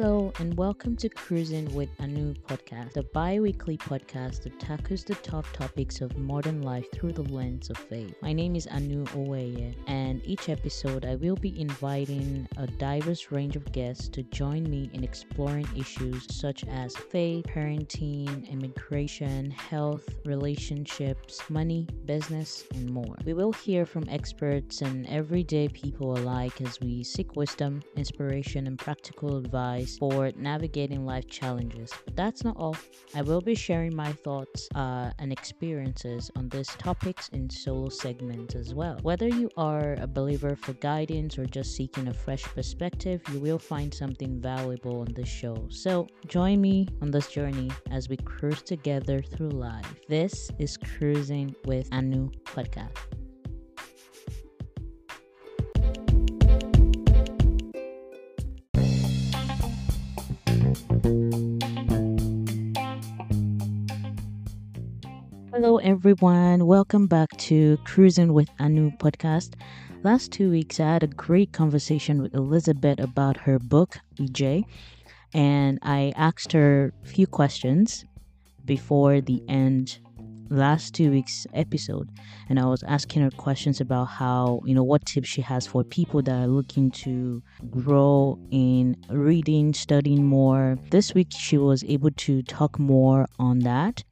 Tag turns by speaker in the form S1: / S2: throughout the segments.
S1: Hello, and welcome to Cruising with Aanu podcast, a bi weekly podcast that tackles the tough topics of modern life through the lens of faith. My name is Aanu Owoeye, and each episode I will be inviting a diverse range of guests to join me in exploring issues such as faith, parenting, immigration, health, relationships, money, business, and more. We will hear from experts and everyday people alike as we seek wisdom, inspiration, and practical advice for navigating life challenges. But that's not all. I will be sharing my thoughts uh, and experiences on these topics in solo segments as well. Whether you are a believer for guidance or just seeking a fresh perspective, you will find something valuable on this show. So join me on this journey as we cruise together through life. This is Cruising with Aanu Podcast. Hello, everyone. Welcome back to Cruising with Aanu podcast. Last two weeks, I had a great conversation with Elizabeth about her book, Ije, and I asked her a few questions before the end last two weeks episode and i was asking her questions about how you know what tips she has for people that are looking to grow in reading studying more this week she was able to talk more on that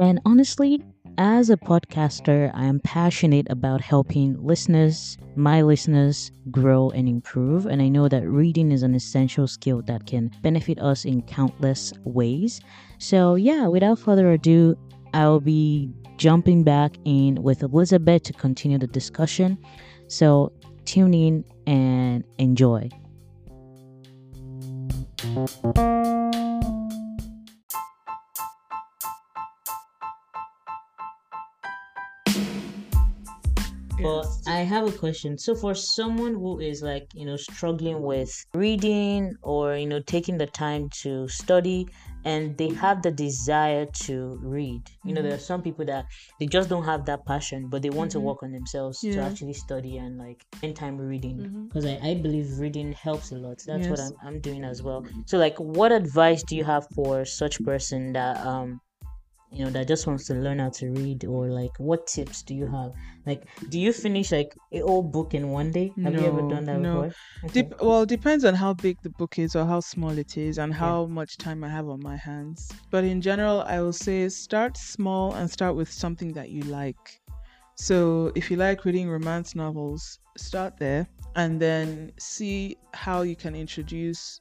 S1: and honestly, as a podcaster, I am passionate about helping listeners, my listeners, grow and improve. And I know that reading is an essential skill that can benefit us in countless ways. So, yeah, without further ado, I'll be jumping back in with Elizabeth to continue the discussion. So, tune in and enjoy. But I have a question. So for someone who is like, you know, struggling with reading or, you know, taking the time to study and they have the desire to read. You know, there mm-hmm. are some people that they just don't have that passion, but they want to mm-hmm. work on themselves to actually study and like spend time reading. Mm-hmm. Because I, I believe reading helps a lot. That's what I'm, I'm doing as well. So like what advice do you have for such person that um you know that just wants to learn how to read or like what tips do you have like do you finish like a whole book in one day have you ever done that
S2: no.
S1: before Okay.
S2: Dep- well, depends on how big the book is or how small it is and how much time I have on my hands. But in general, I will say start small and start with something that you like. So if you like reading romance novels, start there and then see how you can introduce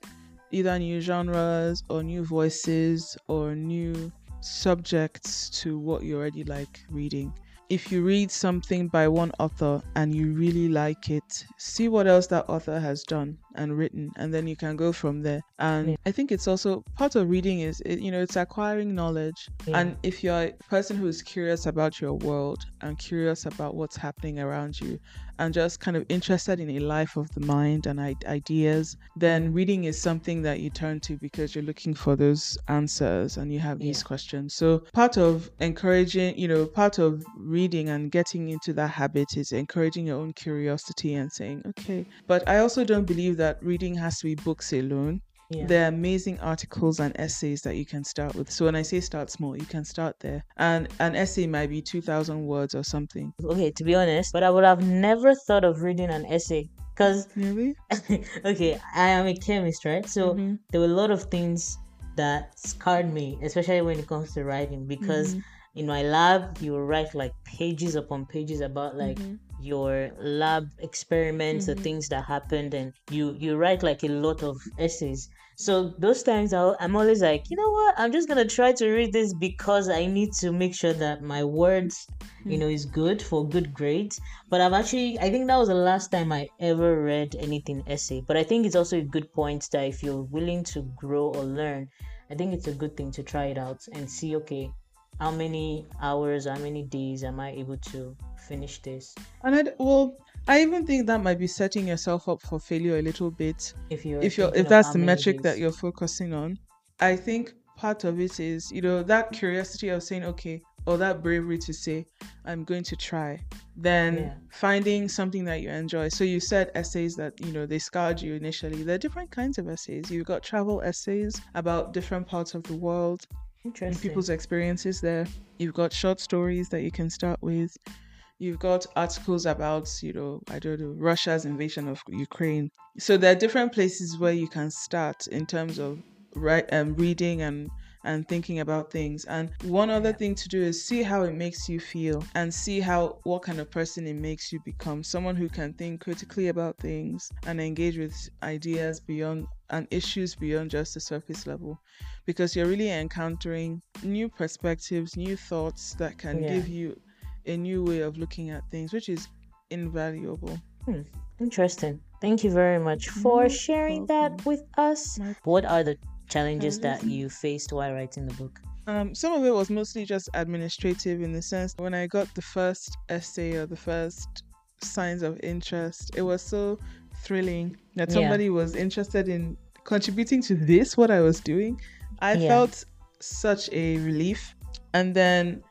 S2: either new genres or new voices or new subjects to what you already like reading. If you read something by one author and you really like it, see what else that author has done and written, and then you can go from there. And
S1: Yeah.
S2: I think it's also part of reading is, it, you know, it's acquiring knowledge.
S1: Yeah.
S2: And if you're a person who is curious about your world and curious about what's happening around you, and just kind of interested in a life of the mind and I- ideas, then reading is something that you turn to because you're looking for those answers and you have these questions. So part of encouraging, you know, part of reading and getting into that habit is encouraging your own curiosity and saying, okay. But I also don't believe that reading has to be books alone.
S1: yeah.
S2: There are amazing articles and essays that you can start with. So when I say start small, you can start there. And an essay might be 2,000 words or something.
S1: okay to be honest but i would have never thought of reading an essay because
S2: Really?
S1: okay i am a chemist right so
S2: Mhm.
S1: there were a lot of things that scarred me especially when it comes to writing because in my lab you write like pages upon pages about like
S2: Mhm.
S1: Your lab experiments the
S2: Mhm.
S1: things that happened and you you write like a lot of essays. So those times I'll, i'm always like you know what? I'm just gonna try to read this because i need to make sure that my words you know is good for good grades. But i've actually i think that was the last time i ever read anything essay. But i think it's also a good point that if you're willing to grow or learn i think it's a good thing to try it out and see okay how many hours how many days am i able to finish this
S2: And I, well, I even think that might be setting yourself up for failure a little bit.
S1: if you're
S2: if you're if that's the metric that you're focusing on i think part of it is you know that curiosity of saying okay or that bravery to say, I'm going to try, then
S1: Yeah.
S2: finding something that you enjoy. So you said essays that, you know, they scarred you initially. There are different kinds of essays. You've got travel essays about different parts of the world. People's experiences there. You've got short stories that you can start with. You've got articles about, you know, I don't know, Russia's invasion of Ukraine. So there are different places where you can start in terms of right um, reading and and thinking about things. And one other thing to do is see how it makes you feel and see how what kind of person it makes you become. Someone who can think critically about things and engage with ideas beyond and issues beyond just the surface level because you're really encountering new perspectives, new thoughts that can
S1: Yeah.
S2: give you a new way of looking at things, which is invaluable.
S1: Interesting. Thank you very much for
S2: No
S1: sharing that with us.
S2: My
S1: What are the challenges that you faced while writing the book?
S2: Um, some of it was mostly just administrative in the sense when I got the first essay or the first signs of interest, it was so thrilling that
S1: Yeah.
S2: somebody was interested in contributing to this, what I was doing. I
S1: Yeah.
S2: felt such a relief. And then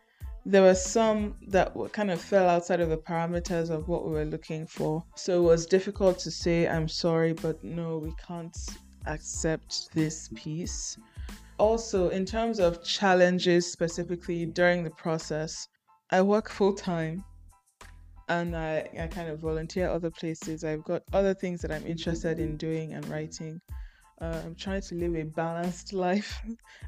S2: there were some that were kind of fell outside of the parameters of what we were looking for. So it was difficult to say, I'm sorry, but no, we can't accept this piece also in terms of challenges specifically during the process i work full time and I, I kind of volunteer other places i've got other things that i'm interested in doing and writing uh, i'm trying to live a balanced life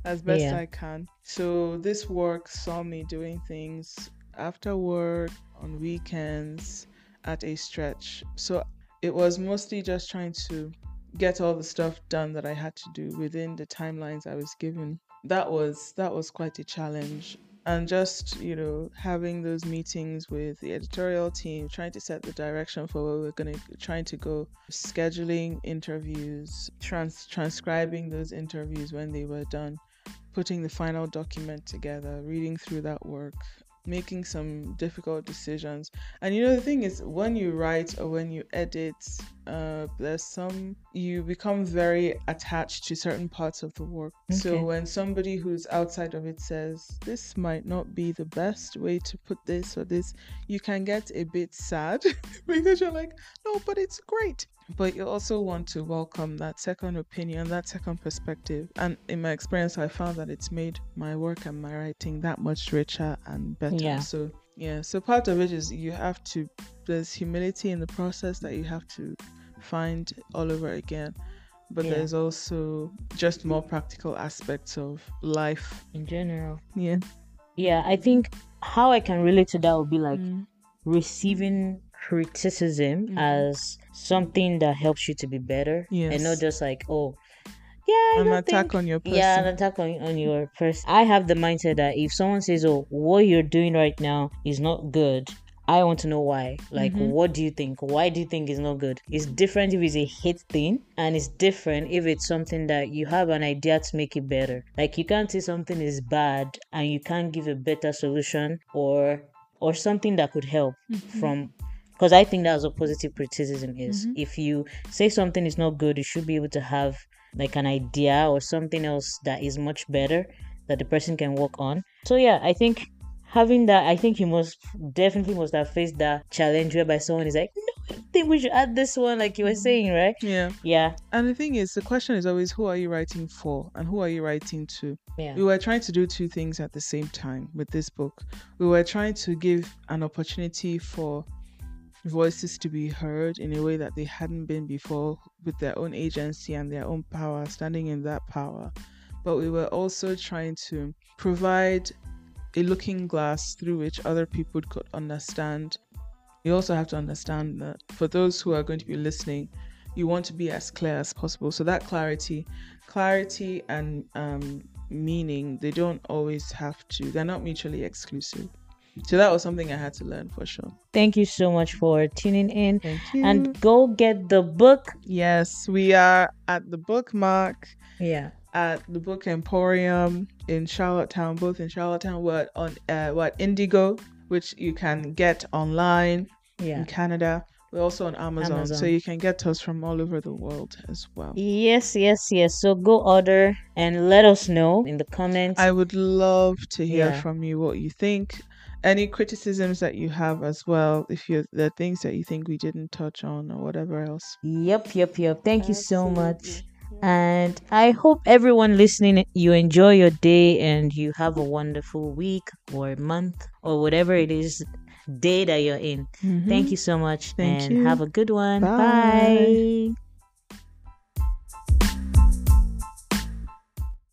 S2: as best
S1: Yeah.
S2: i can so this work saw me doing things after work on weekends at a stretch so it was mostly just trying to get all the stuff done that I had to do within the timelines I was given. That was that was quite a challenge. And just, you know, having those meetings with the editorial team, trying to set the direction for where we're gonna trying to go, scheduling interviews, trans transcribing those interviews when they were done, putting the final document together, reading through that work, making some difficult decisions. And you know, the thing is, when you write or when you edit, uh, there's some, you become very attached to certain parts of the work. So when somebody who's outside of it says, this might not be the best way to put this or this, you can get a bit sad because you're like, no, but it's great. But you also want to welcome that second opinion, that second perspective. And in my experience, I found that it's made my work and my writing that much richer and better.
S1: Yeah.
S2: So, yeah. So, part of it is you have to, there's humility in the process that you have to find all over again. But
S1: Yeah.
S2: there's also just more practical aspects of life.
S1: In general.
S2: Yeah.
S1: Yeah, I think how I can relate to that would be like
S2: Mm.
S1: receiving criticism
S2: Mhm.
S1: as something that helps you to be better. And not just like, oh, yeah,
S2: An attack
S1: think-
S2: on your person.
S1: Yeah, an attack on, on your person. I have the mindset that if someone says, "Oh, what you're doing right now is not good," I want to know why. Like,
S2: Mhm.
S1: what do you think? Why do you think it's not good? It's different if it's a hate thing, and it's different if it's something that you have an idea to make it better. Like, you can't say something is bad and you can't give a better solution or or something that could help from because I think that's what positive criticism is. Mm-hmm. If you say something is not good, you should be able to have like an idea or something else that is much better that the person can work on. So yeah, I think having that, I think you must definitely must have faced that challenge whereby someone is like, no, I think we should add this one, like you were mm-hmm. saying, right?
S2: Yeah.
S1: Yeah,
S2: And the thing is, the question is always who are you writing for and who are you writing to?
S1: yeah,
S2: We were trying to do two things at the same time with this book. We were trying to give an opportunity for voices to be heard in a way that they hadn't been before with their own agency and their own power, standing in that power. But we were also trying to provide a looking glass through which other people could understand. You also have to understand that for those who are going to be listening, you want to be as clear as possible. So that clarity, clarity and um, meaning, they don't always have to. They're not mutually exclusive. So that was something I had to learn for sure.
S1: Thank you so much for tuning in.
S2: Thank you.
S1: And go get the book.
S2: yes, we are at the bookmark
S1: Yeah.
S2: at the Book Emporium in Charlottetown, both in Charlottetown. We're on uh, we're Indigo, which you can get online
S1: Yeah.
S2: in Canada. We're also on Amazon,
S1: Amazon.
S2: so you can get us from all over the world as well.
S1: Yes, yes, yes. So go order and let us know in the comments.
S2: I would love to hear
S1: Yeah.
S2: from you what you think. Any criticisms that you have as well, if you there are things that you think we didn't touch on or whatever else.
S1: Yep, yep, yep. Thank you so much. And I hope everyone listening, you enjoy your day and you have a wonderful week or month or whatever it is day that you're in. Thank mm-hmm. you so much
S2: Thank
S1: and
S2: you.
S1: have a good one.
S2: Bye.
S1: Bye.